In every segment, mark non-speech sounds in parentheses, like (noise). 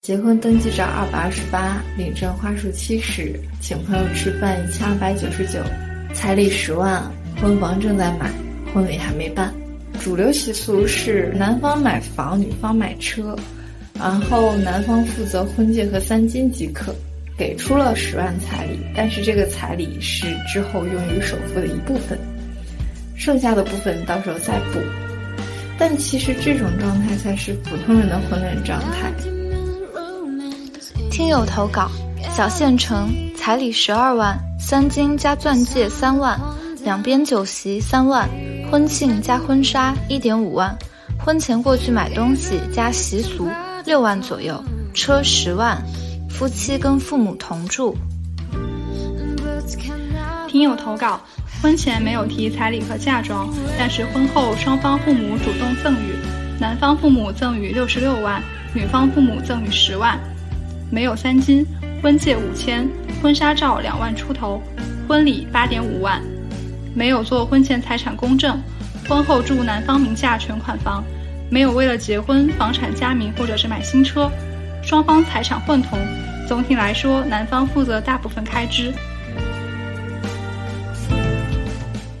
结婚登记照二百二十八，领证花束七十，请朋友吃饭一千二百九十九，彩礼十万，婚房正在买，婚礼还没办。主流习俗是男方买房，女方买车，然后男方负责婚戒和三金即可。给出了十万彩礼，但是这个彩礼是之后用于首付的一部分，剩下的部分到时候再补。但其实这种状态才是普通人的婚恋状态。听友投稿：小县城，彩礼十二万，三金加钻戒三万，两边酒席三万，婚庆加婚纱一点五万，婚前过去买东西加习俗六万左右，车十万。夫妻跟父母同住。听友投稿：婚前没有提彩礼和嫁妆，但是婚后双方父母主动赠与，男方父母赠与六十六万，女方父母赠与十万。没有三金，婚戒五千，婚纱照两万出头，婚礼八点五万。没有做婚前财产公证，婚后住男方名下全款房，没有为了结婚房产加名或者是买新车。双方财产混同，总体来说，男方负责大部分开支。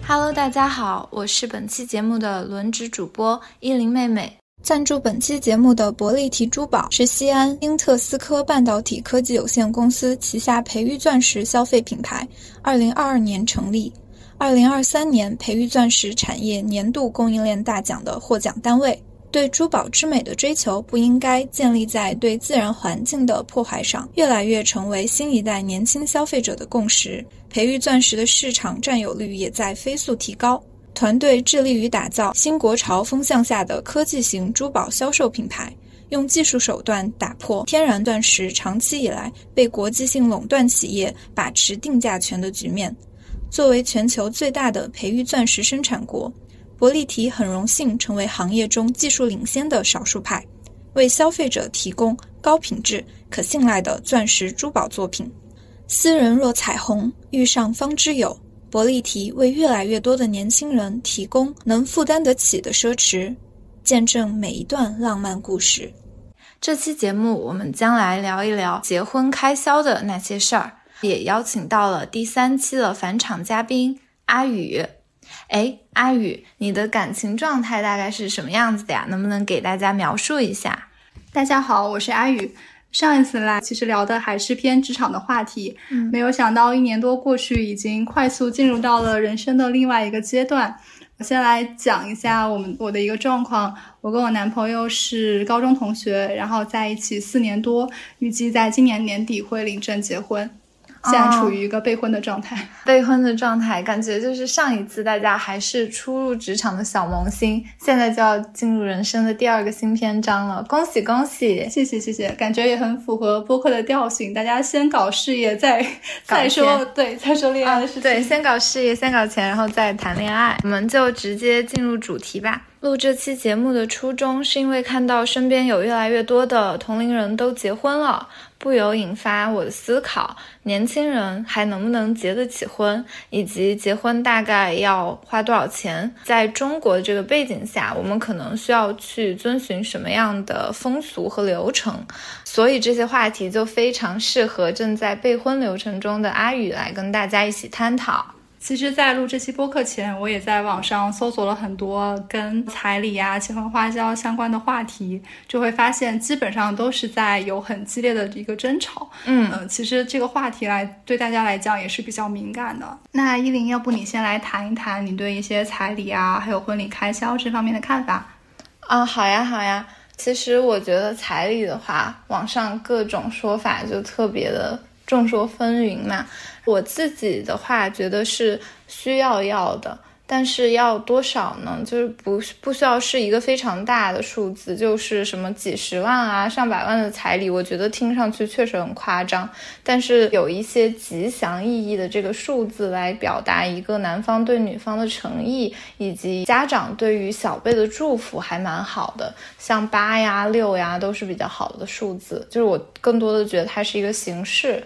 Hello，大家好，我是本期节目的轮值主播依林妹妹。赞助本期节目的博利提珠宝是西安英特斯科半导体科技有限公司旗下培育钻石消费品牌，二零二二年成立，二零二三年培育钻石产业年度供应链大奖的获奖单位。对珠宝之美的追求不应该建立在对自然环境的破坏上，越来越成为新一代年轻消费者的共识。培育钻石的市场占有率也在飞速提高。团队致力于打造新国潮风向下的科技型珠宝销售品牌，用技术手段打破天然钻石长期以来被国际性垄断企业把持定价权的局面。作为全球最大的培育钻石生产国。博利提很荣幸成为行业中技术领先的少数派，为消费者提供高品质、可信赖的钻石珠宝作品。斯人若彩虹，遇上方知有。博利提为越来越多的年轻人提供能负担得起的奢侈，见证每一段浪漫故事。这期节目我们将来聊一聊结婚开销的那些事儿，也邀请到了第三期的返场嘉宾阿宇。哎，阿宇，你的感情状态大概是什么样子的呀？能不能给大家描述一下？大家好，我是阿宇。上一次来，其实聊的还是偏职场的话题，嗯，没有想到一年多过去，已经快速进入到了人生的另外一个阶段。我先来讲一下我们我的一个状况。我跟我男朋友是高中同学，然后在一起四年多，预计在今年年底会领证结婚。现在处于一个备婚的状态，(laughs) 备婚的状态，感觉就是上一次大家还是初入职场的小萌新，现在就要进入人生的第二个新篇章了，恭喜恭喜！谢谢谢谢，感觉也很符合播客的调性，大家先搞事业，(laughs) 再再说对，再说恋爱的事情，对，先搞事业，先搞钱，然后再谈恋爱，我们就直接进入主题吧。录这期节目的初衷，是因为看到身边有越来越多的同龄人都结婚了，不由引发我的思考：年轻人还能不能结得起婚，以及结婚大概要花多少钱？在中国这个背景下，我们可能需要去遵循什么样的风俗和流程？所以这些话题就非常适合正在备婚流程中的阿宇来跟大家一起探讨。其实，在录这期播客前，我也在网上搜索了很多跟彩礼呀、结婚花销相关的话题，就会发现基本上都是在有很激烈的一个争吵。嗯其实这个话题来对大家来讲也是比较敏感的。那依林，要不你先来谈一谈你对一些彩礼啊，还有婚礼开销这方面的看法？啊，好呀，好呀。其实我觉得彩礼的话，网上各种说法就特别的众说纷纭嘛。我自己的话，觉得是需要要的，但是要多少呢？就是不不需要是一个非常大的数字，就是什么几十万啊、上百万的彩礼，我觉得听上去确实很夸张。但是有一些吉祥意义的这个数字来表达一个男方对女方的诚意，以及家长对于小辈的祝福，还蛮好的。像八呀、六呀，都是比较好的数字。就是我更多的觉得它是一个形式。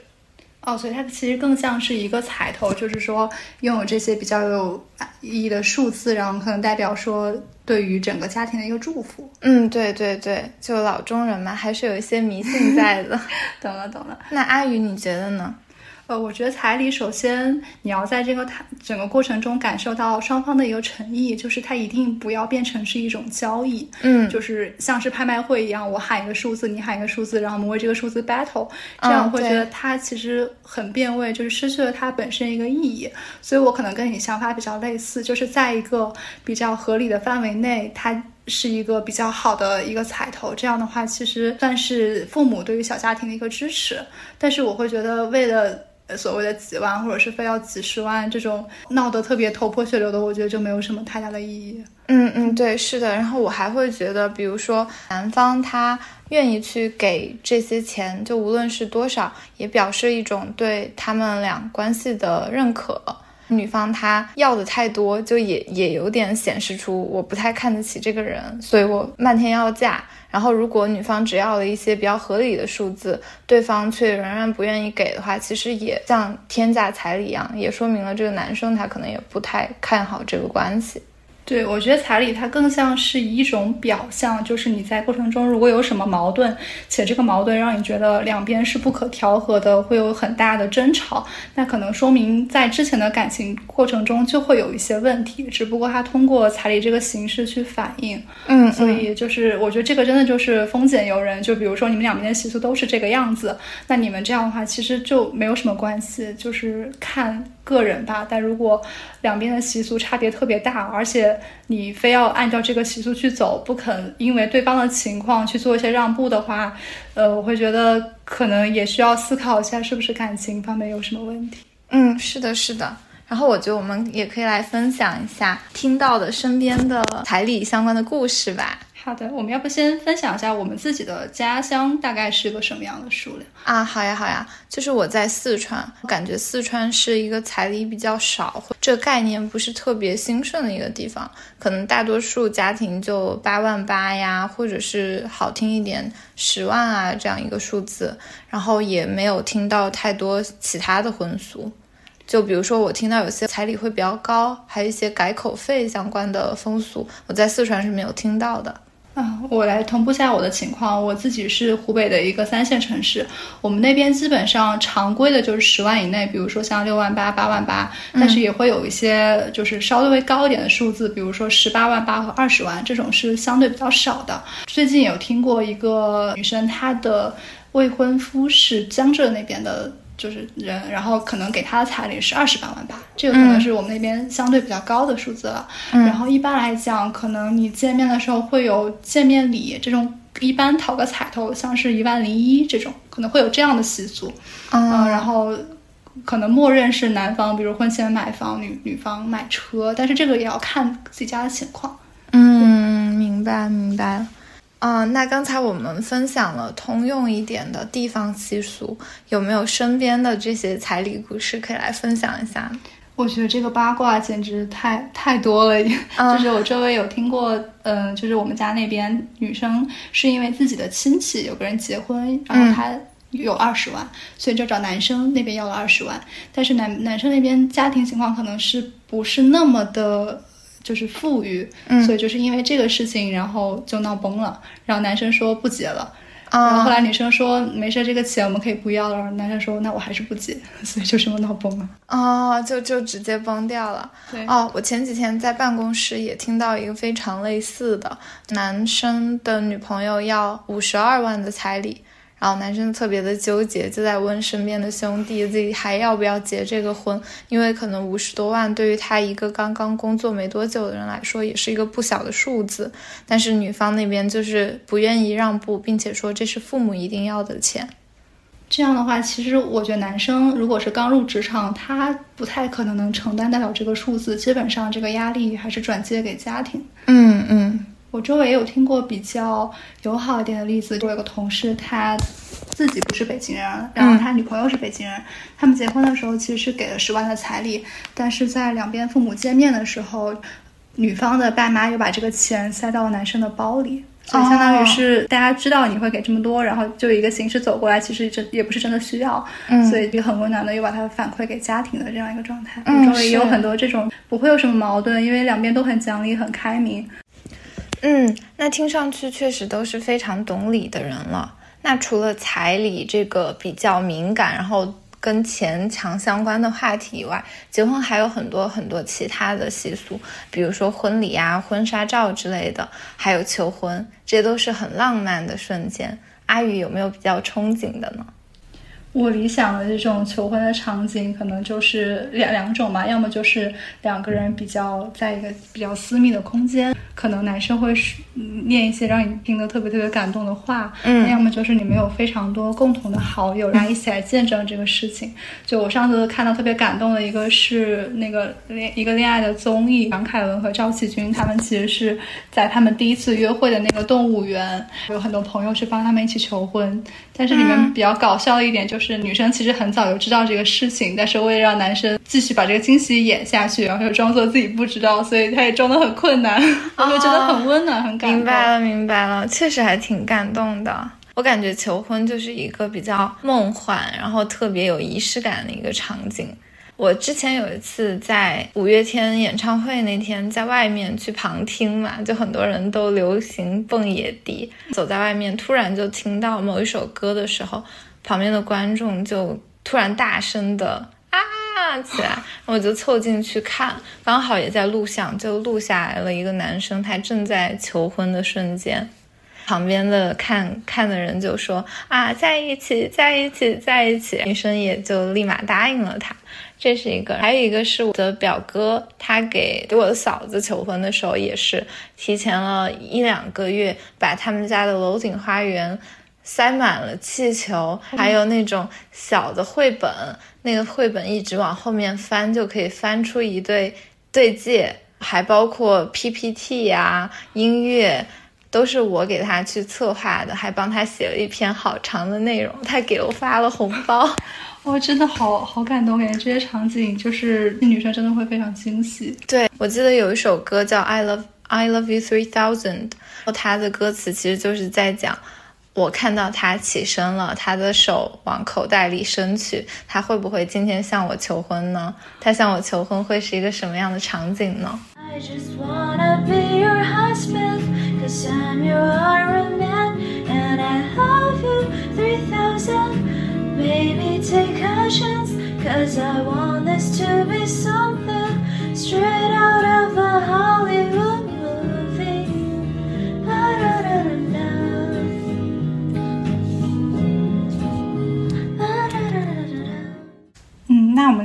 哦，所以它其实更像是一个彩头，就是说拥有这些比较有意义的数字，然后可能代表说。对于整个家庭的一个祝福。嗯，对对对，就老中人嘛，还是有一些迷信在的。(laughs) 懂了懂了。那阿宇，你觉得呢？呃，我觉得彩礼首先你要在这个谈整个过程中感受到双方的一个诚意，就是它一定不要变成是一种交易，嗯，就是像是拍卖会一样，我喊一个数字，你喊一个数字，然后我们为这个数字 battle，这样我会觉得它其实很变味，就是失去了它本身一个意义。所以我可能跟你想法比较类似，就是在一个比较合理的范围内，它。是一个比较好的一个彩头，这样的话其实算是父母对于小家庭的一个支持。但是我会觉得，为了所谓的几万，或者是非要几十万这种闹得特别头破血流的，我觉得就没有什么太大的意义。嗯嗯，对，是的。然后我还会觉得，比如说男方他愿意去给这些钱，就无论是多少，也表示一种对他们俩关系的认可。女方她要的太多，就也也有点显示出我不太看得起这个人，所以我漫天要价。然后如果女方只要了一些比较合理的数字，对方却仍然不愿意给的话，其实也像天价彩礼一样，也说明了这个男生他可能也不太看好这个关系。对，我觉得彩礼它更像是一种表象，就是你在过程中如果有什么矛盾，且这个矛盾让你觉得两边是不可调和的，会有很大的争吵，那可能说明在之前的感情过程中就会有一些问题，只不过他通过彩礼这个形式去反映。嗯，所以就是我觉得这个真的就是丰俭由人，就比如说你们两边的习俗都是这个样子，那你们这样的话其实就没有什么关系，就是看。个人吧，但如果两边的习俗差别特别大，而且你非要按照这个习俗去走，不肯因为对方的情况去做一些让步的话，呃，我会觉得可能也需要思考一下，是不是感情方面有什么问题。嗯，是的，是的。然后我觉得我们也可以来分享一下听到的身边的彩礼相关的故事吧。好的，我们要不先分享一下我们自己的家乡大概是个什么样的数量啊？好呀，好呀，就是我在四川，感觉四川是一个彩礼比较少，这概念不是特别兴盛的一个地方，可能大多数家庭就八万八呀，或者是好听一点十万啊这样一个数字，然后也没有听到太多其他的婚俗，就比如说我听到有些彩礼会比较高，还有一些改口费相关的风俗，我在四川是没有听到的。啊，我来同步下我的情况。我自己是湖北的一个三线城市，我们那边基本上常规的就是十万以内，比如说像六万八、八万八，但是也会有一些就是稍微高一点的数字，比如说十八万八和二十万，这种是相对比较少的。最近有听过一个女生，她的未婚夫是江浙那边的。就是人，然后可能给他的彩礼是二十八万吧，这个可能是我们那边相对比较高的数字了。然后一般来讲，可能你见面的时候会有见面礼，这种一般讨个彩头，像是一万零一这种，可能会有这样的习俗。嗯，然后可能默认是男方，比如婚前买房，女女方买车，但是这个也要看自己家的情况。嗯，明白明白。嗯，那刚才我们分享了通用一点的地方习俗，有没有身边的这些彩礼故事可以来分享一下？我觉得这个八卦简直太太多了，(laughs) 就是我周围有听过，嗯，就是我们家那边女生是因为自己的亲戚有个人结婚，然后他有二十万，所以就找男生那边要了二十万，但是男男生那边家庭情况可能是不是那么的。就是富裕，所以就是因为这个事情，然后就闹崩了。然后男生说不结了，然后后来女生说没事，这个钱我们可以不要了。男生说那我还是不结，(laughs) 所以就这么闹崩了。哦，就就直接崩掉了。对，哦，我前几天在办公室也听到一个非常类似的，男生的女朋友要五十二万的彩礼。然后男生特别的纠结，就在问身边的兄弟自己还要不要结这个婚，因为可能五十多万对于他一个刚刚工作没多久的人来说，也是一个不小的数字。但是女方那边就是不愿意让步，并且说这是父母一定要的钱。这样的话，其实我觉得男生如果是刚入职场，他不太可能能承担得了这个数字，基本上这个压力还是转接给家庭。嗯嗯。我周围也有听过比较友好一点的例子，我有个同事，他自己不是北京人，然后他女朋友是北京人，他们结婚的时候其实是给了十万的彩礼，但是在两边父母见面的时候，女方的爸妈又把这个钱塞到了男生的包里，所以相当于是大家知道你会给这么多，然后就一个形式走过来，其实真也不是真的需要，所以就很温暖的又把它反馈给家庭的这样一个状态。我周围也有很多这种不会有什么矛盾，因为两边都很讲理很开明。嗯，那听上去确实都是非常懂礼的人了。那除了彩礼这个比较敏感，然后跟钱强相关的话题以外，结婚还有很多很多其他的习俗，比如说婚礼啊、婚纱照之类的，还有求婚，这都是很浪漫的瞬间。阿宇有没有比较憧憬的呢？我理想的这种求婚的场景，可能就是两两种吧，要么就是两个人比较在一个比较私密的空间，可能男生会念一些让你听得特别特别感动的话，嗯，要么就是你们有非常多共同的好友，然后一起来见证这个事情。就我上次看到特别感动的一个是那个恋一个恋爱的综艺，杨凯文和赵启军他们其实是在他们第一次约会的那个动物园，有很多朋友去帮他们一起求婚，但是里面比较搞笑的一点就是。女生其实很早就知道这个事情，但是为了让男生继续把这个惊喜演下去，然后又装作自己不知道，所以他也装得很困难，(laughs) 我就觉得很温暖，很感动。明白了，明白了，确实还挺感动的。我感觉求婚就是一个比较梦幻，然后特别有仪式感的一个场景。我之前有一次在五月天演唱会那天，在外面去旁听嘛，就很多人都流行蹦野迪，走在外面，突然就听到某一首歌的时候。旁边的观众就突然大声的啊起来，我就凑进去看，刚好也在录像，就录下来了一个男生他正在求婚的瞬间，旁边的看看的人就说啊在一起在一起在一起，女生也就立马答应了他，这是一个，还有一个是我的表哥，他给给我的嫂子求婚的时候也是提前了一两个月，把他们家的楼顶花园。塞满了气球，还有那种小的绘本，那个绘本一直往后面翻就可以翻出一对对戒，还包括 PPT 呀、音乐，都是我给他去策划的，还帮他写了一篇好长的内容，他给我发了红包，(laughs) 我真的好好感动，感觉这些场景就是女生真的会非常惊喜。对我记得有一首歌叫 I Love I Love You Three Thousand，它的歌词其实就是在讲。我看到他起身了，他的手往口袋里伸去，他会不会今天向我求婚呢？他向我求婚会是一个什么样的场景呢？Cause I want this to be so？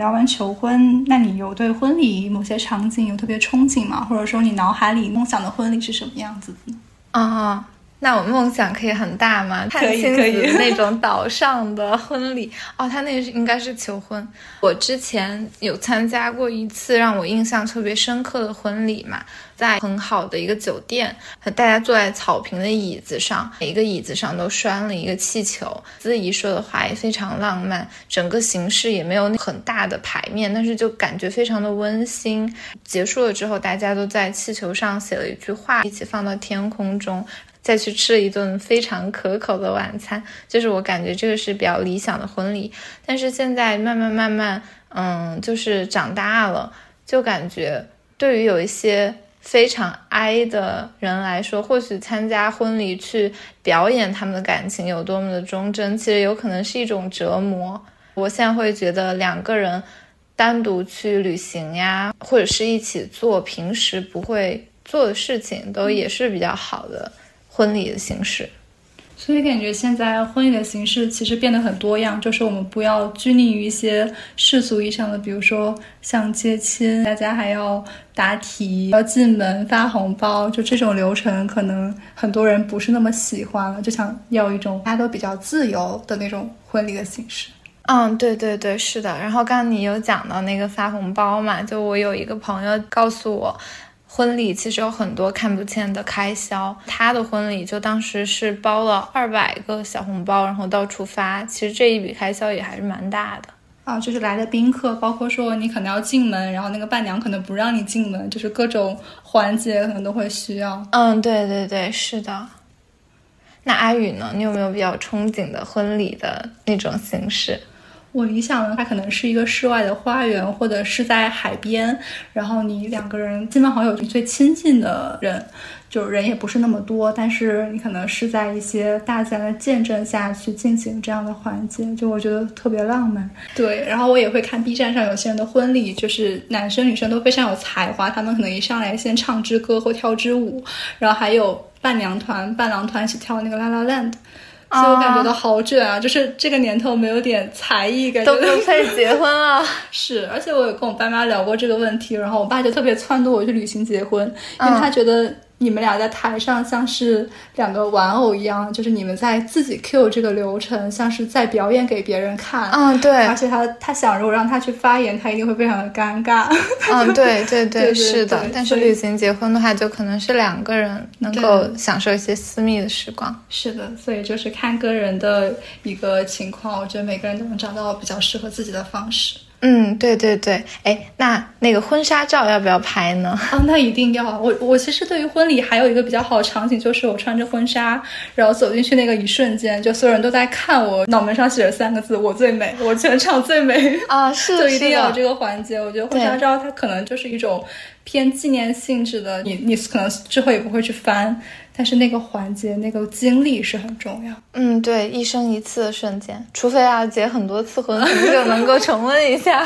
聊完求婚，那你有对婚礼某些场景有特别憧憬吗？或者说你脑海里梦想的婚礼是什么样子的？啊。那我梦想可以很大吗？可以可以，(laughs) 那种岛上的婚礼哦，他那个是应该是求婚。我之前有参加过一次让我印象特别深刻的婚礼嘛，在很好的一个酒店，和大家坐在草坪的椅子上，每一个椅子上都拴了一个气球。司仪说的话也非常浪漫，整个形式也没有很大的牌面，但是就感觉非常的温馨。结束了之后，大家都在气球上写了一句话，一起放到天空中。再去吃了一顿非常可口的晚餐，就是我感觉这个是比较理想的婚礼。但是现在慢慢慢慢，嗯，就是长大了，就感觉对于有一些非常 I 的人来说，或许参加婚礼去表演他们的感情有多么的忠贞，其实有可能是一种折磨。我现在会觉得两个人单独去旅行呀，或者是一起做平时不会做的事情，都也是比较好的。婚礼的形式，所以感觉现在婚礼的形式其实变得很多样，就是我们不要拘泥于一些世俗意义上的，比如说像接亲，大家还要答题，要进门发红包，就这种流程，可能很多人不是那么喜欢了，就想要一种大家都比较自由的那种婚礼的形式。嗯，对对对，是的。然后刚刚你有讲到那个发红包嘛，就我有一个朋友告诉我。婚礼其实有很多看不见的开销，他的婚礼就当时是包了二百个小红包，然后到处发。其实这一笔开销也还是蛮大的啊，就是来的宾客，包括说你可能要进门，然后那个伴娘可能不让你进门，就是各种环节可能都会需要。嗯，对对对，是的。那阿宇呢？你有没有比较憧憬的婚礼的那种形式？我理想的它可能是一个室外的花园，或者是在海边，然后你两个人亲朋好友最亲近的人。就人也不是那么多，但是你可能是在一些大自然的见证下去进行这样的环节，就我觉得特别浪漫。对，然后我也会看 B 站上有些人的婚礼，就是男生女生都非常有才华，他们可能一上来先唱支歌或跳支舞，然后还有伴娘团、伴郎团一起跳那个 La La Land，所以我感觉到好卷啊！就是这个年头没有点才艺，感觉都不配 (laughs) 结婚了。(laughs) 是，而且我有跟我爸妈聊过这个问题，然后我爸就特别撺掇我去旅行结婚，因为他觉得。你们俩在台上像是两个玩偶一样，就是你们在自己 cue 这个流程，像是在表演给别人看。嗯，对。而且他他想，如果让他去发言，他一定会非常的尴尬。嗯，(laughs) 对对对，是的。但是旅行结婚的话，就可能是两个人能够享受一些私密的时光。是的，所以就是看个人的一个情况，我觉得每个人都能找到比较适合自己的方式。嗯，对对对，哎，那那个婚纱照要不要拍呢？啊，那一定要。我我其实对于婚礼还有一个比较好的场景，就是我穿着婚纱，然后走进去那个一瞬间，就所有人都在看我，脑门上写着三个字：我最美，(laughs) 我全场最美。啊，是 (laughs) 就一定要有这个环节。我觉得婚纱照它可能就是一种偏纪念性质的，你你可能之后也不会去翻。但是那个环节、那个经历是很重要。嗯，对，一生一次的瞬间，除非要结很多次婚，就能够重温一下。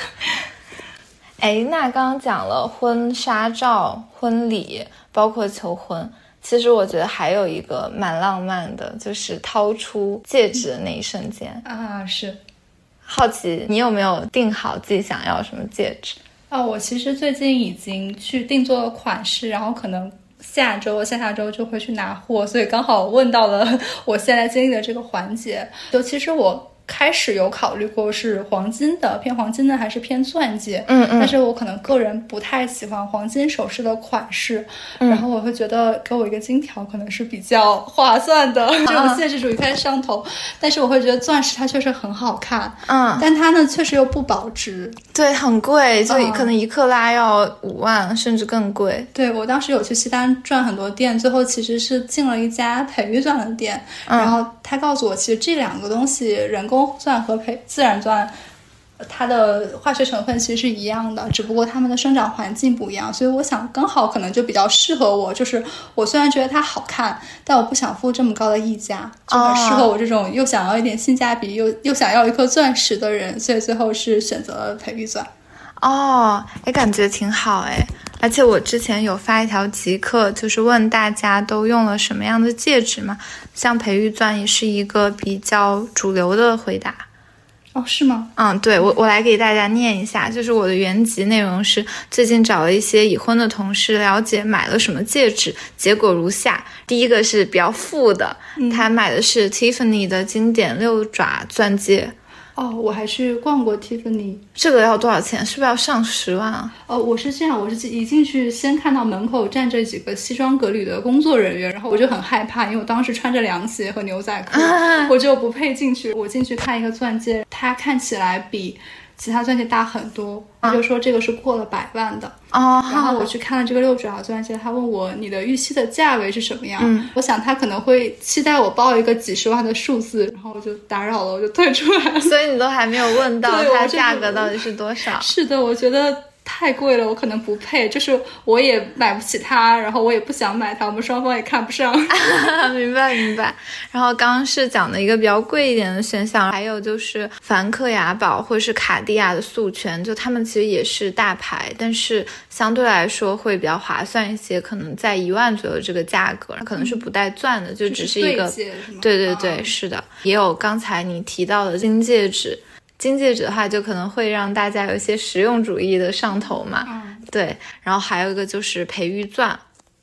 (laughs) 哎，那刚刚讲了婚纱照、婚礼，包括求婚，其实我觉得还有一个蛮浪漫的，就是掏出戒指的那一瞬间啊。是，好奇你有没有定好自己想要什么戒指？啊，我其实最近已经去定做了款式，然后可能。下周、下下周就会去拿货，所以刚好问到了我现在经历的这个环节。就其实我。开始有考虑过是黄金的偏黄金的还是偏钻戒，嗯嗯，但是我可能个人不太喜欢黄金首饰的款式，然后我会觉得给我一个金条可能是比较划算的，(laughs) 这种现实主义开始上头。但是我会觉得钻石它确实很好看，嗯，但它呢确实又不保值，对，很贵，就可能一克拉要五万甚至更贵。对我当时有去西单转很多店，最后其实是进了一家培育钻的店，然后他告诉我，其实这两个东西人工。钻和培自然钻，它的化学成分其实是一样的，只不过它们的生长环境不一样，所以我想刚好可能就比较适合我。就是我虽然觉得它好看，但我不想付这么高的溢价，就很适合我这种又想要一点性价比又又想要一颗钻石的人，所以最后是选择了培育钻。哦，哎，感觉挺好哎。而且我之前有发一条极客，就是问大家都用了什么样的戒指嘛？像培育钻也是一个比较主流的回答。哦，是吗？嗯，对我我来给大家念一下，就是我的原籍内容是最近找了一些已婚的同事了解买了什么戒指，结果如下：第一个是比较富的，他买的是 Tiffany 的经典六爪钻戒。哦，我还去逛过 Tiffany，这个要多少钱？是不是要上十万啊？哦，我是这样，我是一进去先看到门口站着几个西装革履的工作人员，然后我就很害怕，因为我当时穿着凉鞋和牛仔裤，我就不配进去。我进去看一个钻戒，它看起来比。其他钻戒大很多，他就说这个是过了百万的哦。然后我去看了这个六爪钻戒，他问我你的预期的价位是什么样？嗯我想他可能会期待我报一个几十万的数字，然后我就打扰了，我就退出来了。所以你都还没有问到它价格到底是多少？是的，我觉得。太贵了，我可能不配，就是我也买不起它，然后我也不想买它，我们双方也看不上。(laughs) 明白明白。然后刚刚是讲的一个比较贵一点的选项，还有就是梵克雅宝或者是卡地亚的素全，就他们其实也是大牌，但是相对来说会比较划算一些，可能在一万左右这个价格，可能是不带钻的，就只是一个。对对对，是的。也有刚才你提到的金戒指。金戒指的话，就可能会让大家有一些实用主义的上头嘛。嗯，对。然后还有一个就是培育钻，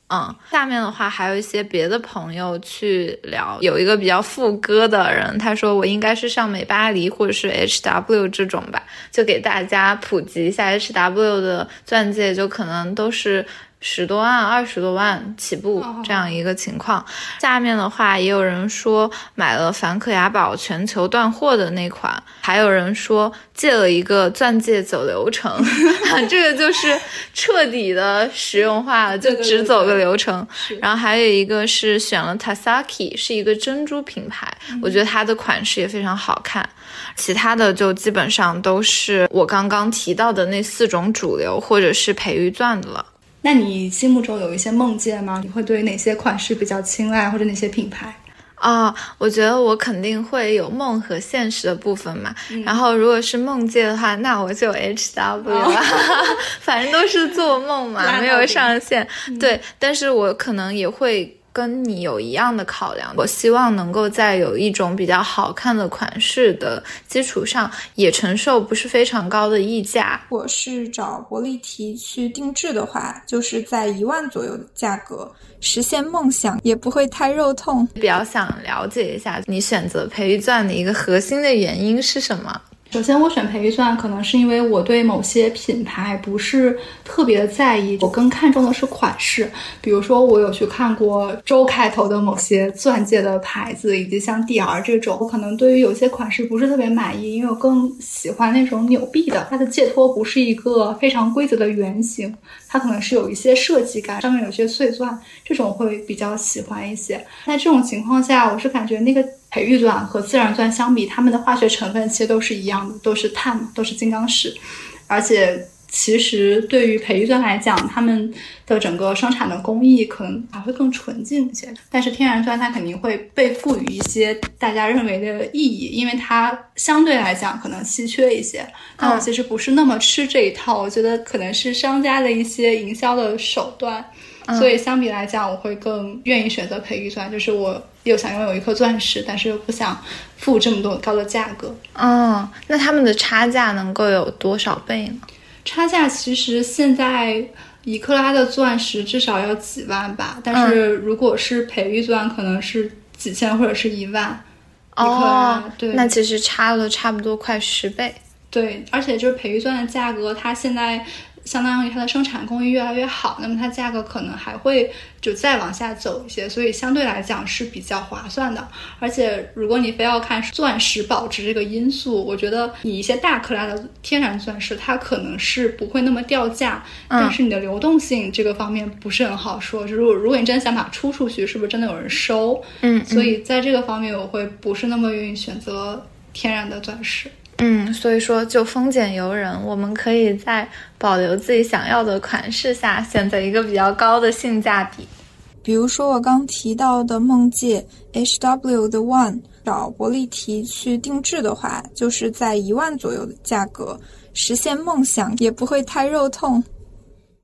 嗯。下面的话还有一些别的朋友去聊，有一个比较副歌的人，他说我应该是上美巴黎或者是 H W 这种吧，就给大家普及一下 H W 的钻戒，就可能都是。十多万、二十多万起步这样一个情况。下面的话也有人说买了梵克雅宝全球断货的那款，还有人说借了一个钻戒走流程，(laughs) 这个就是彻底的实用化了，就只走个流程。然后还有一个是选了 Tasaki，是一个珍珠品牌，我觉得它的款式也非常好看。其他的就基本上都是我刚刚提到的那四种主流或者是培育钻的了。那你心目中有一些梦界吗？你会对哪些款式比较青睐，或者哪些品牌？啊，我觉得我肯定会有梦和现实的部分嘛。然后如果是梦界的话，那我就 H W 了，(laughs) 反正都是做梦嘛，没有上限。对，但是我可能也会。跟你有一样的考量，我希望能够在有一种比较好看的款式的基础上，也承受不是非常高的溢价。我是找伯利提去定制的话，就是在一万左右的价格，实现梦想也不会太肉痛。比较想了解一下你选择培育钻的一个核心的原因是什么？首先，我选培育钻可能是因为我对某些品牌不是特别的在意，我更看重的是款式。比如说，我有去看过周开头的某些钻戒的牌子，以及像 DR 这种，我可能对于有些款式不是特别满意，因为我更喜欢那种扭臂的，它的戒托不是一个非常规则的圆形，它可能是有一些设计感，上面有些碎钻，这种会比较喜欢一些。在这种情况下，我是感觉那个。培育钻和自然钻相比，它们的化学成分其实都是一样的，都是碳，都是金刚石。而且，其实对于培育钻来讲，它们的整个生产的工艺可能还会更纯净一些。但是天然钻它肯定会被赋予一些大家认为的意义，因为它相对来讲可能稀缺一些。但我其实不是那么吃这一套，我觉得可能是商家的一些营销的手段。所以相比来讲，我会更愿意选择培育钻，就是我又想拥有一颗钻石，但是又不想付这么多高的价格。哦，那他们的差价能够有多少倍呢？差价其实现在一克拉的钻石至少要几万吧，但是如果是培育钻，可能是几千或者是一万一克拉。对，那其实差了差不多快十倍。对，而且就是培育钻的价格，它现在。相当于它的生产工艺越来越好，那么它价格可能还会就再往下走一些，所以相对来讲是比较划算的。而且如果你非要看钻石保值这个因素，我觉得你一些大克拉的天然钻石，它可能是不会那么掉价，但是你的流动性这个方面不是很好说。就如果如果你真的想把它出出去，是不是真的有人收？嗯，所以在这个方面，我会不是那么愿意选择天然的钻石。嗯，所以说就丰俭由人，我们可以在保留自己想要的款式下，选择一个比较高的性价比。比如说我刚提到的梦界 H W 的 One，找伯利缇去定制的话，就是在一万左右的价格，实现梦想也不会太肉痛。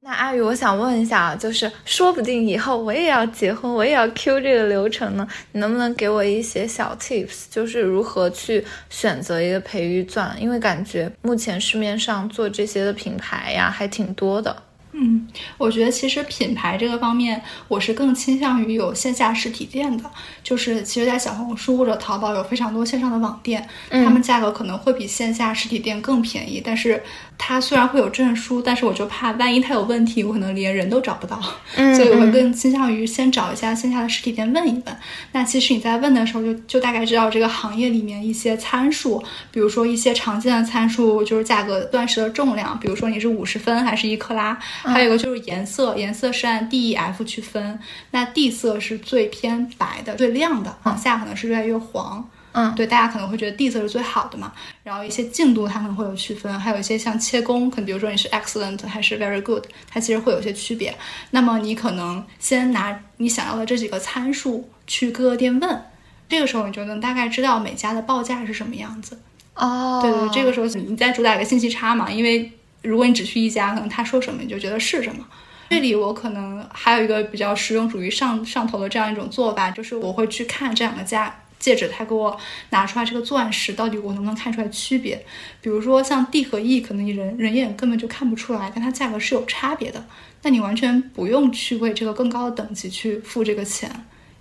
那阿宇，我想问一下啊，就是说不定以后我也要结婚，我也要 Q 这个流程呢，你能不能给我一些小 tips，就是如何去选择一个培育钻？因为感觉目前市面上做这些的品牌呀，还挺多的。嗯，我觉得其实品牌这个方面，我是更倾向于有线下实体店的。就是其实，在小红书或者淘宝有非常多线上的网店，他们价格可能会比线下实体店更便宜。但是它虽然会有证书，但是我就怕万一它有问题，我可能连人都找不到。嗯，(laughs) 所以我会更倾向于先找一下线下的实体店问一问。那其实你在问的时候，就就大概知道这个行业里面一些参数，比如说一些常见的参数，就是价格钻石的重量，比如说你是五十分还是一克拉。还有一个就是颜色，颜色是按 D、E、F 区分。那 D 色是最偏白的、最亮的，往下可能是越来越黄。嗯，对，大家可能会觉得 D 色是最好的嘛。然后一些净度它可能会有区分，还有一些像切工，可能比如说你是 Excellent 还是 Very Good，它其实会有一些区别。那么你可能先拿你想要的这几个参数去各个店问，这个时候你就能大概知道每家的报价是什么样子。哦，对对，这个时候你再主打一个信息差嘛，因为。如果你只去一家，可能他说什么你就觉得是什么。这里我可能还有一个比较实用主义上上头的这样一种做法，就是我会去看这两个家戒指，他给我拿出来这个钻石到底我能不能看出来区别。比如说像 D 和 E，可能你人人眼根本就看不出来，但它价格是有差别的。那你完全不用去为这个更高的等级去付这个钱，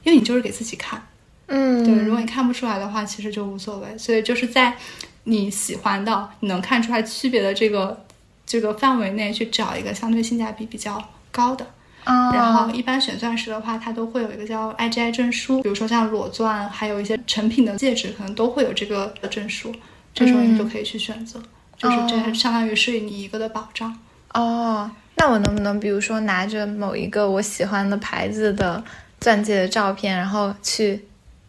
因为你就是给自己看。嗯，对，如果你看不出来的话，其实就无所谓。所以就是在你喜欢的、你能看出来区别的这个。这个范围内去找一个相对性价比比较高的，然后一般选钻石的话，它都会有一个叫 IGI 证书，比如说像裸钻，还有一些成品的戒指，可能都会有这个证书。这时候你就可以去选择，就是这相当于是你一个的保障。哦，那我能不能比如说拿着某一个我喜欢的牌子的钻戒的照片，然后去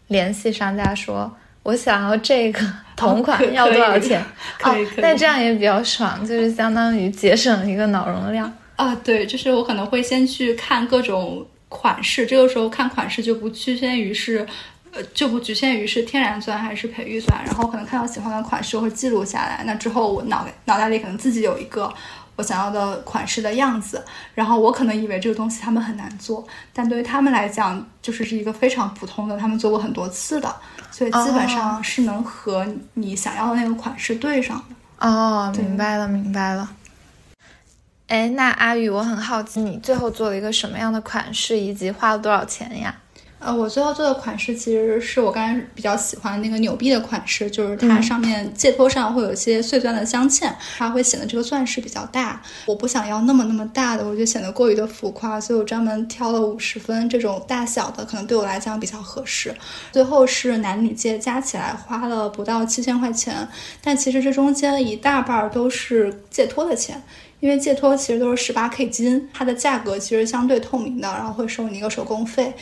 联系商家说，我想要这个同款，要多少钱？可以，可以。那这样也比较爽，就是相当于节省一个脑容量。啊，对，就是我可能会先去看各种款式，这个时候看款式就不局限于是，呃，就不局限于是天然钻还是培育钻，然后可能看到喜欢的款式会记录下来，那之后我脑脑袋里可能自己有一个我想要的款式的样子，然后我可能以为这个东西他们很难做，但对于他们来讲就是是一个非常普通的，他们做过很多次的，所以基本上是能和你想要的那个款式对上的。哦，明白了，明白了。哎，那阿宇，我很好奇，你最后做了一个什么样的款式，以及花了多少钱呀？呃，我最后做的款式其实是我刚才比较喜欢那个纽币的款式，就是它上面戒托上会有一些碎钻的镶嵌，它会显得这个钻石比较大。我不想要那么那么大的，我觉得显得过于的浮夸，所以我专门挑了五十分这种大小的，可能对我来讲比较合适。最后是男女戒加起来花了不到七千块钱，但其实这中间一大半都是戒托的钱。因为戒托其实都是十八 K 金，它的价格其实相对透明的，然后会收你一个手工费。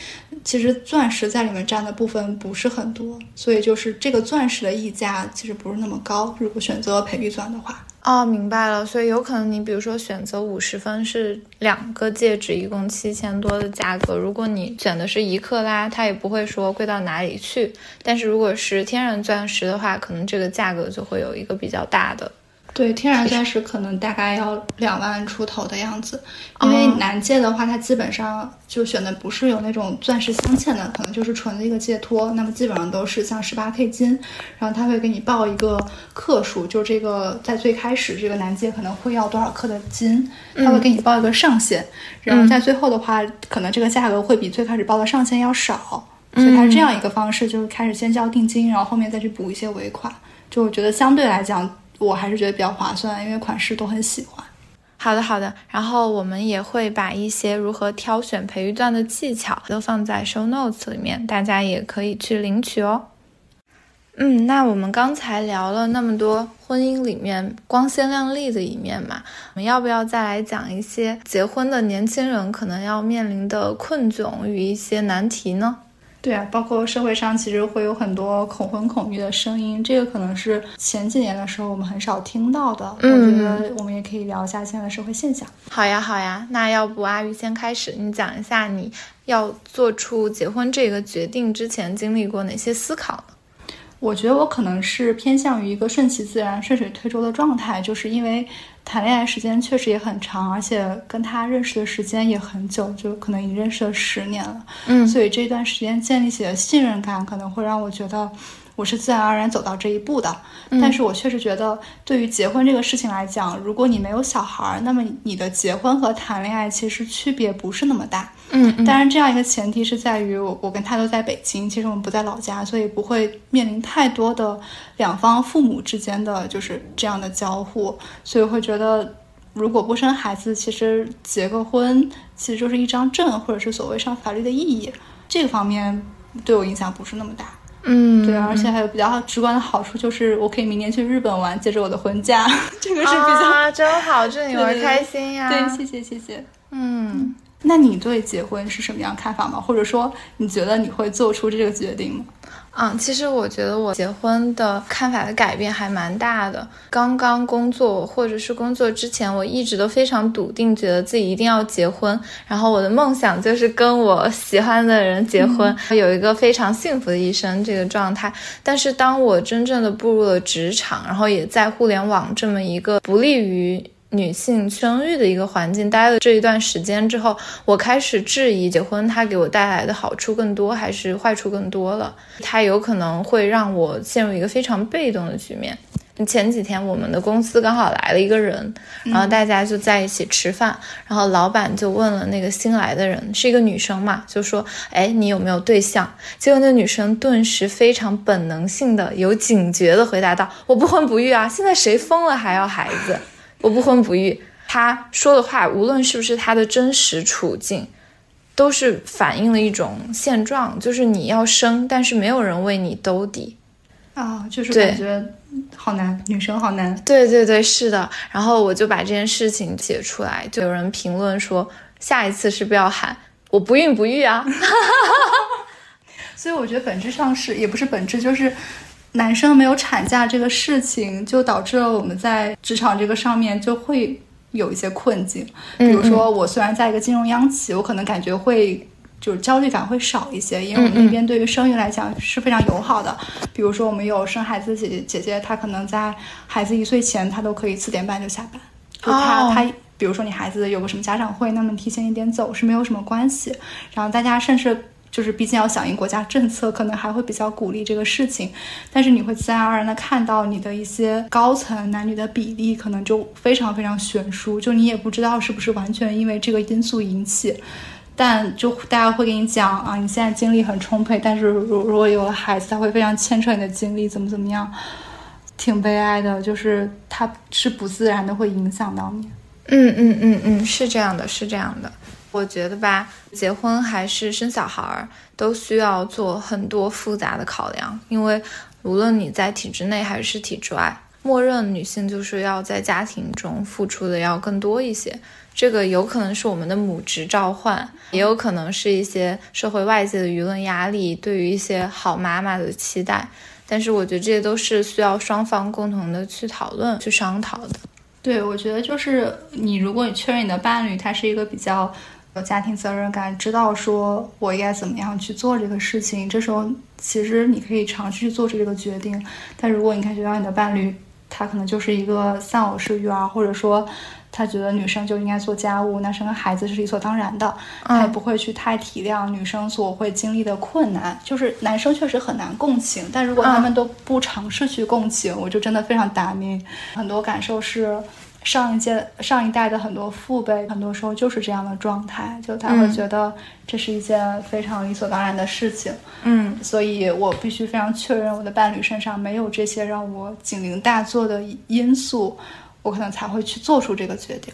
其实钻石在里面占的部分不是很多，所以就是这个钻石的溢价其实不是那么高。如果选择培育钻的话，哦，明白了。所以有可能你比如说选择五十分是两个戒指，一共七千多的价格。如果你选的是一克拉，它也不会说贵到哪里去。但是如果是天然钻石的话，可能这个价格就会有一个比较大的。对，天然钻石可能大概要两万出头的样子，因为男戒的话，它基本上就选的不是有那种钻石镶嵌的，可能就是纯的一个戒托。那么基本上都是像十八 K 金，然后他会给你报一个克数，就这个在最开始这个男戒可能会要多少克的金，他会给你报一个上限，然后在最后的话，可能这个价格会比最开始报的上限要少，所以它是这样一个方式，就是开始先交定金，然后后面再去补一些尾款。就我觉得相对来讲。我还是觉得比较划算，因为款式都很喜欢。好的，好的。然后我们也会把一些如何挑选培育钻的技巧都放在 show notes 里面，大家也可以去领取哦。嗯，那我们刚才聊了那么多婚姻里面光鲜亮丽的一面嘛，我们要不要再来讲一些结婚的年轻人可能要面临的困窘与一些难题呢？对啊，包括社会上其实会有很多恐婚恐育的声音，这个可能是前几年的时候我们很少听到的。嗯，我觉得我们也可以聊一下现在的社会现象。好呀，好呀，那要不阿玉先开始，你讲一下你要做出结婚这个决定之前经历过哪些思考呢？我觉得我可能是偏向于一个顺其自然、顺水推舟的状态，就是因为谈恋爱时间确实也很长，而且跟他认识的时间也很久，就可能已经认识了十年了。嗯，所以这段时间建立起的信任感，可能会让我觉得。我是自然而然走到这一步的，但是我确实觉得，对于结婚这个事情来讲，如果你没有小孩儿，那么你的结婚和谈恋爱其实区别不是那么大。嗯，当然这样一个前提是在于我我跟他都在北京，其实我们不在老家，所以不会面临太多的两方父母之间的就是这样的交互，所以会觉得如果不生孩子，其实结个婚其实就是一张证，或者是所谓上法律的意义，这个方面对我影响不是那么大。嗯，对，而且还有比较直观的好处，就是我可以明年去日本玩，借着我的婚假，(laughs) 这个是比较啊真好，祝你玩开心呀！对，谢谢谢谢。嗯，那你对结婚是什么样看法吗？或者说，你觉得你会做出这个决定吗？嗯，其实我觉得我结婚的看法的改变还蛮大的。刚刚工作或者是工作之前，我一直都非常笃定，觉得自己一定要结婚。然后我的梦想就是跟我喜欢的人结婚，有一个非常幸福的一生这个状态。但是当我真正的步入了职场，然后也在互联网这么一个不利于。女性生育的一个环境待了这一段时间之后，我开始质疑结婚它给我带来的好处更多还是坏处更多了。它有可能会让我陷入一个非常被动的局面。前几天我们的公司刚好来了一个人，然后大家就在一起吃饭，然后老板就问了那个新来的人是一个女生嘛，就说：“哎，你有没有对象？”结果那女生顿时非常本能性的、有警觉的回答道：“我不婚不育啊，现在谁疯了还要孩子？”我不婚不育，他说的话，无论是不是他的真实处境，都是反映了一种现状，就是你要生，但是没有人为你兜底。啊，就是感觉好难，女生好难。对对对，是的。然后我就把这件事情写出来，就有人评论说，下一次是不是要喊我不孕不育啊？(laughs) 所以我觉得本质上是，也不是本质，就是男生没有产假这个事情，就导致了我们在职场这个上面就会。有一些困境，比如说我虽然在一个金融央企，我可能感觉会就是焦虑感会少一些，因为我们那边对于生育来讲是非常友好的。比如说我们有生孩子姐姐姐姐，她可能在孩子一岁前，她都可以四点半就下班。就她她，比如说你孩子有个什么家长会，那么提前一点走是没有什么关系。然后大家甚至。就是毕竟要响应国家政策，可能还会比较鼓励这个事情，但是你会自然而然的看到你的一些高层男女的比例可能就非常非常悬殊，就你也不知道是不是完全因为这个因素引起，但就大家会给你讲啊，你现在精力很充沛，但是如如果有了孩子，他会非常牵扯你的精力，怎么怎么样，挺悲哀的，就是他是不自然的会影响到你。嗯嗯嗯嗯，是这样的，是这样的。我觉得吧，结婚还是生小孩儿，都需要做很多复杂的考量。因为无论你在体制内还是体制外，默认女性就是要在家庭中付出的要更多一些。这个有可能是我们的母职召唤，也有可能是一些社会外界的舆论压力，对于一些好妈妈的期待。但是我觉得这些都是需要双方共同的去讨论、去商讨的。对，我觉得就是你，如果你确认你的伴侣他是一个比较。有家庭责任感，知道说我应该怎么样去做这个事情。这时候其实你可以尝试去做出这个决定。但如果你感觉到你的伴侣他可能就是一个丧偶式育儿，或者说他觉得女生就应该做家务，男生个孩子是理所当然的，他也不会去太体谅女生所会经历的困难。就是男生确实很难共情，但如果他们都不尝试去共情，我就真的非常打鸣。很多感受是。上一届、上一代的很多父辈，很多时候就是这样的状态，就他会觉得这是一件非常理所当然的事情。嗯，所以我必须非常确认我的伴侣身上没有这些让我警铃大作的因素，我可能才会去做出这个决定。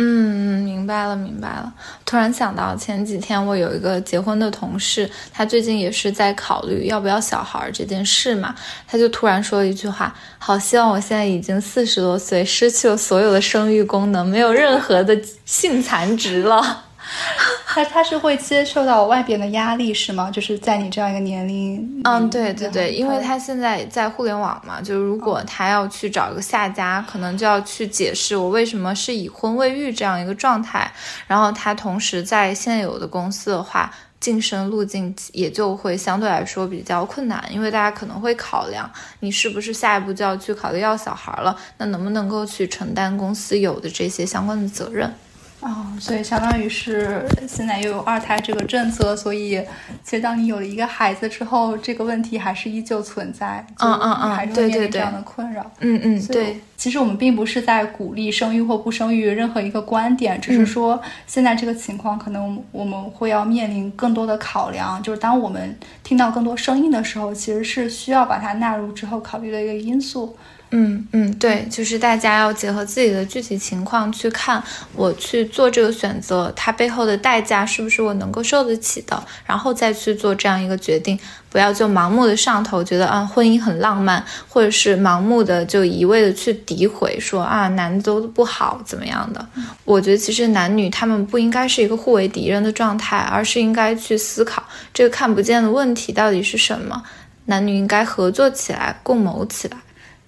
嗯，明白了，明白了。突然想到前几天我有一个结婚的同事，他最近也是在考虑要不要小孩这件事嘛。他就突然说了一句话：“好希望我现在已经四十多岁，失去了所有的生育功能，没有任何的性残值了。” (laughs) 他他是会接受到外边的压力是吗？就是在你这样一个年龄，嗯，对对对，因为他现在在互联网嘛，就如果他要去找一个下家，可能就要去解释我为什么是已婚未育这样一个状态。然后他同时在现有的公司的话，晋升路径也就会相对来说比较困难，因为大家可能会考量你是不是下一步就要去考虑要小孩了，那能不能够去承担公司有的这些相关的责任？哦，所以相当于是现在又有二胎这个政策，所以其实当你有了一个孩子之后，这个问题还是依旧存在，嗯嗯嗯，还是会面临这样的困扰。嗯嗯，对。其实我们并不是在鼓励生育或不生育任何一个观点，只是说现在这个情况可能我们会要面临更多的考量，就是当我们听到更多声音的时候，其实是需要把它纳入之后考虑的一个因素。嗯嗯，对，就是大家要结合自己的具体情况去看，我去做这个选择，它背后的代价是不是我能够受得起的，然后再去做这样一个决定，不要就盲目的上头，觉得啊婚姻很浪漫，或者是盲目的就一味的去诋毁说啊男的都不好怎么样的。我觉得其实男女他们不应该是一个互为敌人的状态，而是应该去思考这个看不见的问题到底是什么，男女应该合作起来，共谋起来。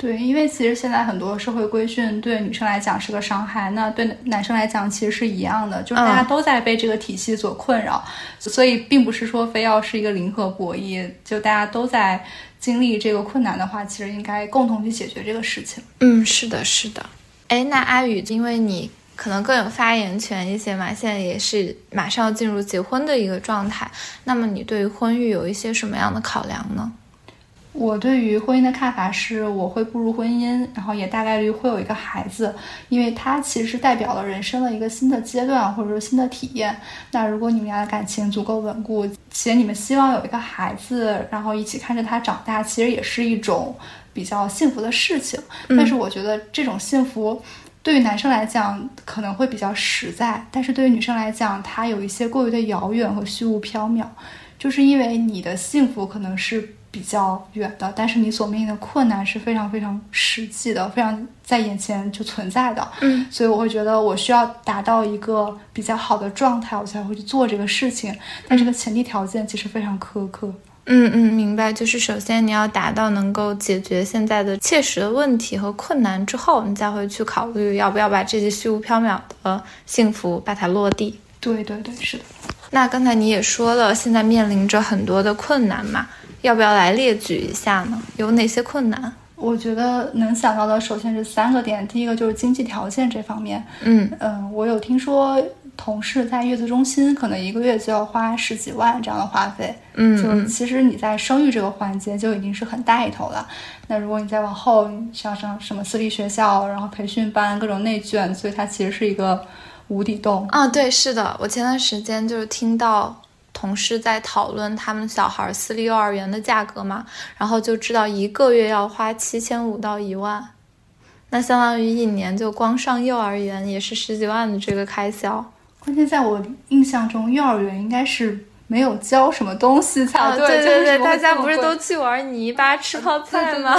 对，因为其实现在很多社会规训对女生来讲是个伤害，那对男生来讲其实是一样的，就是大家都在被这个体系所困扰，所以并不是说非要是一个零和博弈，就大家都在经历这个困难的话，其实应该共同去解决这个事情。嗯，是的，是的。哎，那阿宇，因为你可能更有发言权一些嘛，现在也是马上要进入结婚的一个状态，那么你对于婚育有一些什么样的考量呢？我对于婚姻的看法是，我会步入婚姻，然后也大概率会有一个孩子，因为它其实是代表了人生的一个新的阶段，或者说新的体验。那如果你们俩的感情足够稳固，且你们希望有一个孩子，然后一起看着他长大，其实也是一种比较幸福的事情。但是我觉得这种幸福。对于男生来讲可能会比较实在，但是对于女生来讲，它有一些过于的遥远和虚无缥缈，就是因为你的幸福可能是。比较远的，但是你所面临的困难是非常非常实际的，非常在眼前就存在的。嗯，所以我会觉得我需要达到一个比较好的状态，我才会去做这个事情。但这个前提条件其实非常苛刻。嗯嗯，明白。就是首先你要达到能够解决现在的切实的问题和困难之后，你再会去考虑要不要把这些虚无缥缈的幸福把它落地。对对对，是的。那刚才你也说了，现在面临着很多的困难嘛。要不要来列举一下呢？有哪些困难？我觉得能想到的，首先是三个点。第一个就是经济条件这方面。嗯嗯，我有听说同事在月子中心，可能一个月就要花十几万这样的花费。嗯，就其实你在生育这个环节就已经是很大一头了。那如果你再往后，像上什么私立学校，然后培训班，各种内卷，所以它其实是一个无底洞。啊，对，是的，我前段时间就是听到。同事在讨论他们小孩私立幼儿园的价格嘛，然后就知道一个月要花七千五到一万，那相当于一年就光上幼儿园也是十几万的这个开销。关键在我印象中，幼儿园应该是没有教什么东西才对。对对对，大家不是都去玩泥巴、吃泡 (laughs) 菜吗？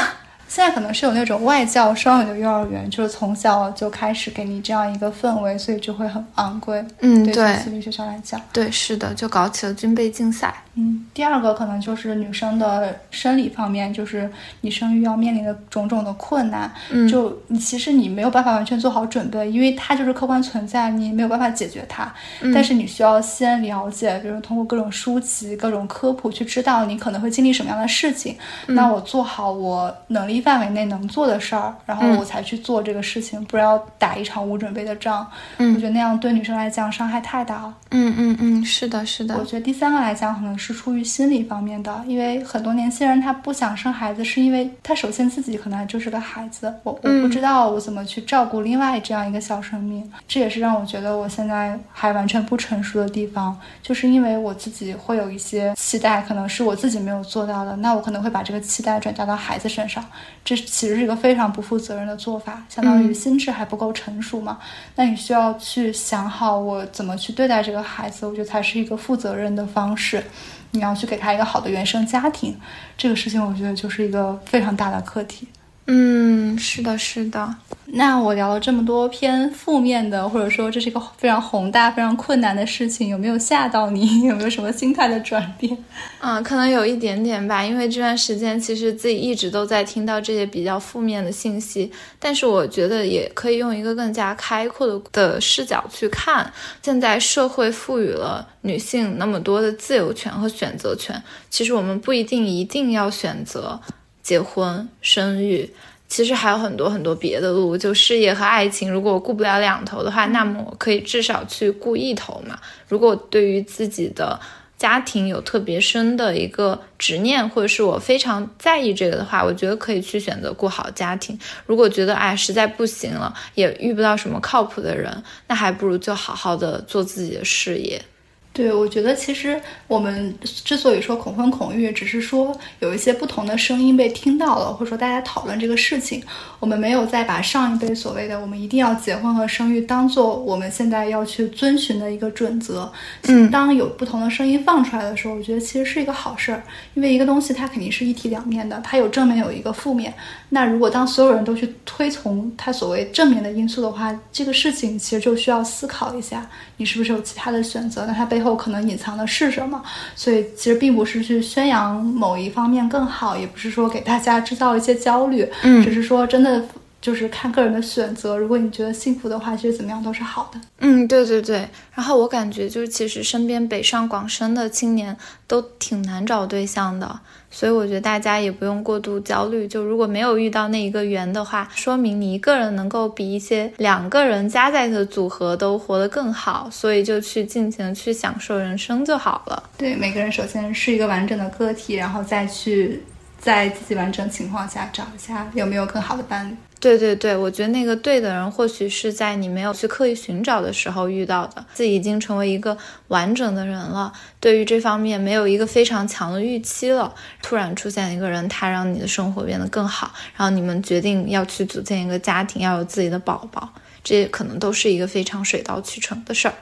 现在可能是有那种外教双语的幼儿园，就是从小就开始给你这样一个氛围，所以就会很昂贵。嗯，对，私立学校来讲，对，是的，就搞起了军备竞赛。嗯，第二个可能就是女生的生理方面，就是你生育要面临的种种的困难。嗯，就你其实你没有办法完全做好准备，因为它就是客观存在，你没有办法解决它。嗯，但是你需要先了解，比如通过各种书籍、各种科普去知道你可能会经历什么样的事情。那我做好我能力范围内能做的事儿，然后我才去做这个事情，不要打一场无准备的仗。嗯，我觉得那样对女生来讲伤害太大了。嗯嗯嗯，是的，是的。我觉得第三个来讲可能。是出于心理方面的，因为很多年轻人他不想生孩子，是因为他首先自己可能还就是个孩子，我我不知道我怎么去照顾另外这样一个小生命，这也是让我觉得我现在还完全不成熟的地方，就是因为我自己会有一些期待，可能是我自己没有做到的，那我可能会把这个期待转嫁到孩子身上，这其实是一个非常不负责任的做法，相当于心智还不够成熟嘛，那你需要去想好我怎么去对待这个孩子，我觉得才是一个负责任的方式。你要去给他一个好的原生家庭，这个事情我觉得就是一个非常大的课题。嗯，是的，是的。那我聊了这么多偏负面的，或者说这是一个非常宏大、非常困难的事情，有没有吓到你？(laughs) 有没有什么心态的转变？嗯，可能有一点点吧，因为这段时间其实自己一直都在听到这些比较负面的信息，但是我觉得也可以用一个更加开阔的的视角去看。现在社会赋予了女性那么多的自由权和选择权，其实我们不一定一定要选择结婚生育。其实还有很多很多别的路，就事业和爱情。如果我顾不了两头的话，那么我可以至少去顾一头嘛。如果对于自己的家庭有特别深的一个执念，或者是我非常在意这个的话，我觉得可以去选择顾好家庭。如果觉得哎实在不行了，也遇不到什么靠谱的人，那还不如就好好的做自己的事业。对，我觉得其实我们之所以说恐婚恐育，只是说有一些不同的声音被听到了，或者说大家讨论这个事情，我们没有再把上一辈所谓的我们一定要结婚和生育当做我们现在要去遵循的一个准则。嗯，当有不同的声音放出来的时候，我觉得其实是一个好事儿，因为一个东西它肯定是一体两面的，它有正面有一个负面。那如果当所有人都去推崇它所谓正面的因素的话，这个事情其实就需要思考一下，你是不是有其他的选择？那它背后可能隐藏的是什么？所以其实并不是去宣扬某一方面更好，也不是说给大家制造一些焦虑，嗯，只是说真的就是看个人的选择。如果你觉得幸福的话，其实怎么样都是好的。嗯，对对对。然后我感觉就是，其实身边北上广深的青年都挺难找对象的。所以我觉得大家也不用过度焦虑。就如果没有遇到那一个缘的话，说明你一个人能够比一些两个人加在一起的组合都活得更好。所以就去尽情的去享受人生就好了。对，每个人首先是一个完整的个体，然后再去在自己完整情况下找一下有没有更好的伴侣。对对对，我觉得那个对的人，或许是在你没有去刻意寻找的时候遇到的。自己已经成为一个完整的人了，对于这方面没有一个非常强的预期了。突然出现一个人，他让你的生活变得更好，然后你们决定要去组建一个家庭，要有自己的宝宝，这可能都是一个非常水到渠成的事儿。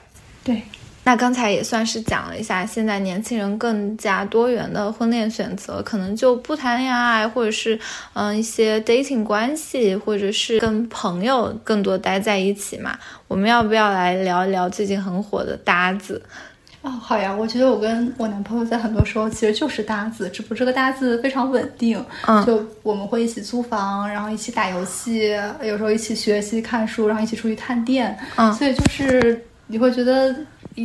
对。那刚才也算是讲了一下，现在年轻人更加多元的婚恋选择，可能就不谈恋爱，或者是嗯一些 dating 关系，或者是跟朋友更多待在一起嘛。我们要不要来聊一聊最近很火的搭子？哦，好呀，我觉得我跟我男朋友在很多时候其实就是搭子，只不过这个搭子非常稳定。嗯，就我们会一起租房，然后一起打游戏，有时候一起学习看书，然后一起出去探店。嗯，所以就是你会觉得。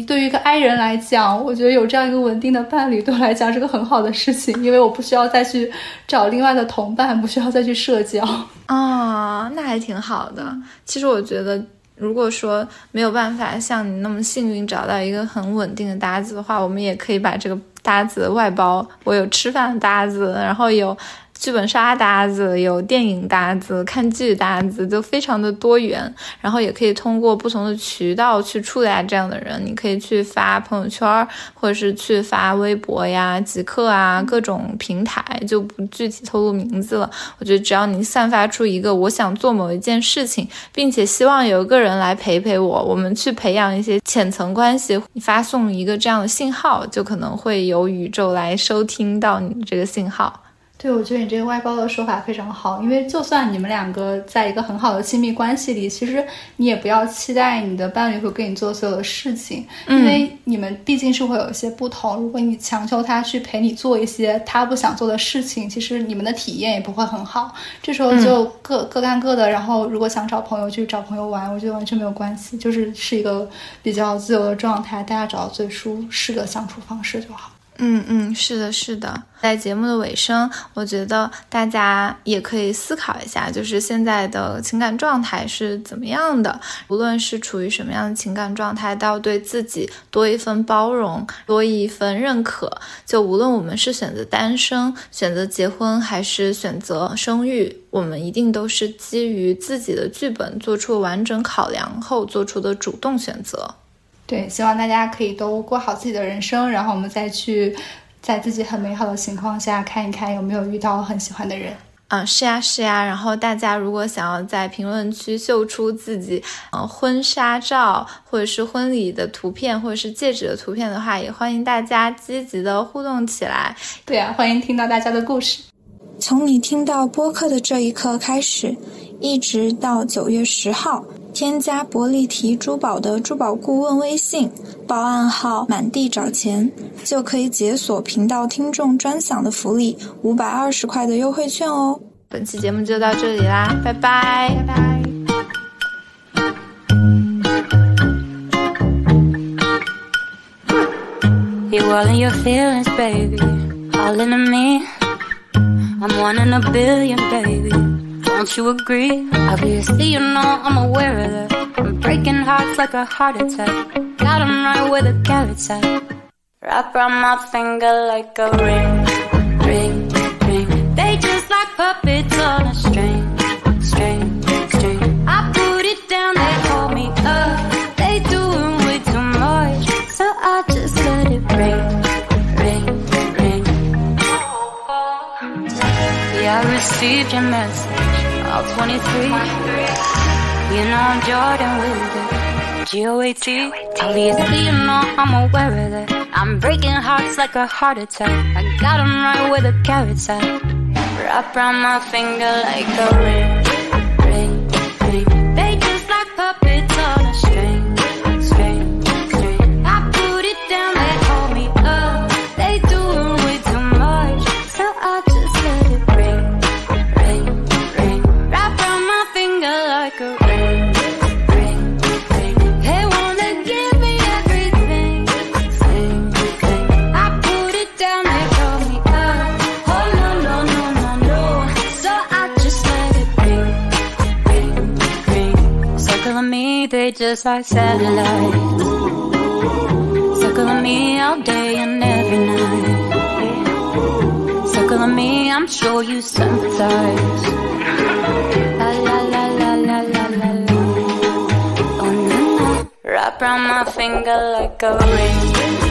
对于一个 I 人来讲，我觉得有这样一个稳定的伴侣，对我来讲是个很好的事情，因为我不需要再去找另外的同伴，不需要再去社交啊，那还挺好的。其实我觉得，如果说没有办法像你那么幸运找到一个很稳定的搭子的话，我们也可以把这个搭子外包。我有吃饭搭子，然后有。剧本杀搭子有电影搭子，看剧搭子就非常的多元，然后也可以通过不同的渠道去触达这样的人。你可以去发朋友圈，或者是去发微博呀、极客啊各种平台，就不具体透露名字了。我觉得只要你散发出一个我想做某一件事情，并且希望有一个人来陪陪我，我们去培养一些浅层关系，你发送一个这样的信号，就可能会有宇宙来收听到你的这个信号。对，我觉得你这个外包的说法非常好，因为就算你们两个在一个很好的亲密关系里，其实你也不要期待你的伴侣会跟你做所有的事情，因为你们毕竟是会有一些不同。如果你强求他去陪你做一些他不想做的事情，其实你们的体验也不会很好。这时候就各各干各的，然后如果想找朋友去找朋友玩，我觉得完全没有关系，就是是一个比较自由的状态，大家找到最舒适的相处方式就好。嗯嗯，是的，是的。在节目的尾声，我觉得大家也可以思考一下，就是现在的情感状态是怎么样的。无论是处于什么样的情感状态，都要对自己多一份包容，多一份认可。就无论我们是选择单身、选择结婚，还是选择生育，我们一定都是基于自己的剧本做出完整考量后做出的主动选择。对，希望大家可以都过好自己的人生，然后我们再去，在自己很美好的情况下看一看有没有遇到很喜欢的人。嗯，是呀，是呀。然后大家如果想要在评论区秀出自己呃婚纱照，或者是婚礼的图片，或者是戒指的图片的话，也欢迎大家积极的互动起来。对呀，欢迎听到大家的故事。从你听到播客的这一刻开始，一直到九月十号。添加伯利提珠宝的珠宝顾问微信，报暗号“满地找钱”，就可以解锁频道听众专享的福利五百二十块的优惠券哦。本期节目就到这里啦，拜拜拜拜。Don't you agree? Obviously, you know I'm aware of that. I'm breaking hearts like a heart attack. Got them right where the carrots at. Wrap around my finger like a ring, ring, ring. They just like puppets on a string, string, string. I put it down, they hold me up. They doing way too much, so I just let it ring, ring, ring. Oh, oh, oh. Yeah, I received your message all 23. You know I'm Jordan with it. G-O-A-T. Obviously, you know I'm aware of that. I'm breaking hearts like a heart attack. I got them right where the carrots at. Wrap around my finger like a ring, like satellites. Circling me all day and every night. Circling me, I'm sure you sympathize. La la la la la la la la. Oh na na, wrap around my finger like a ring.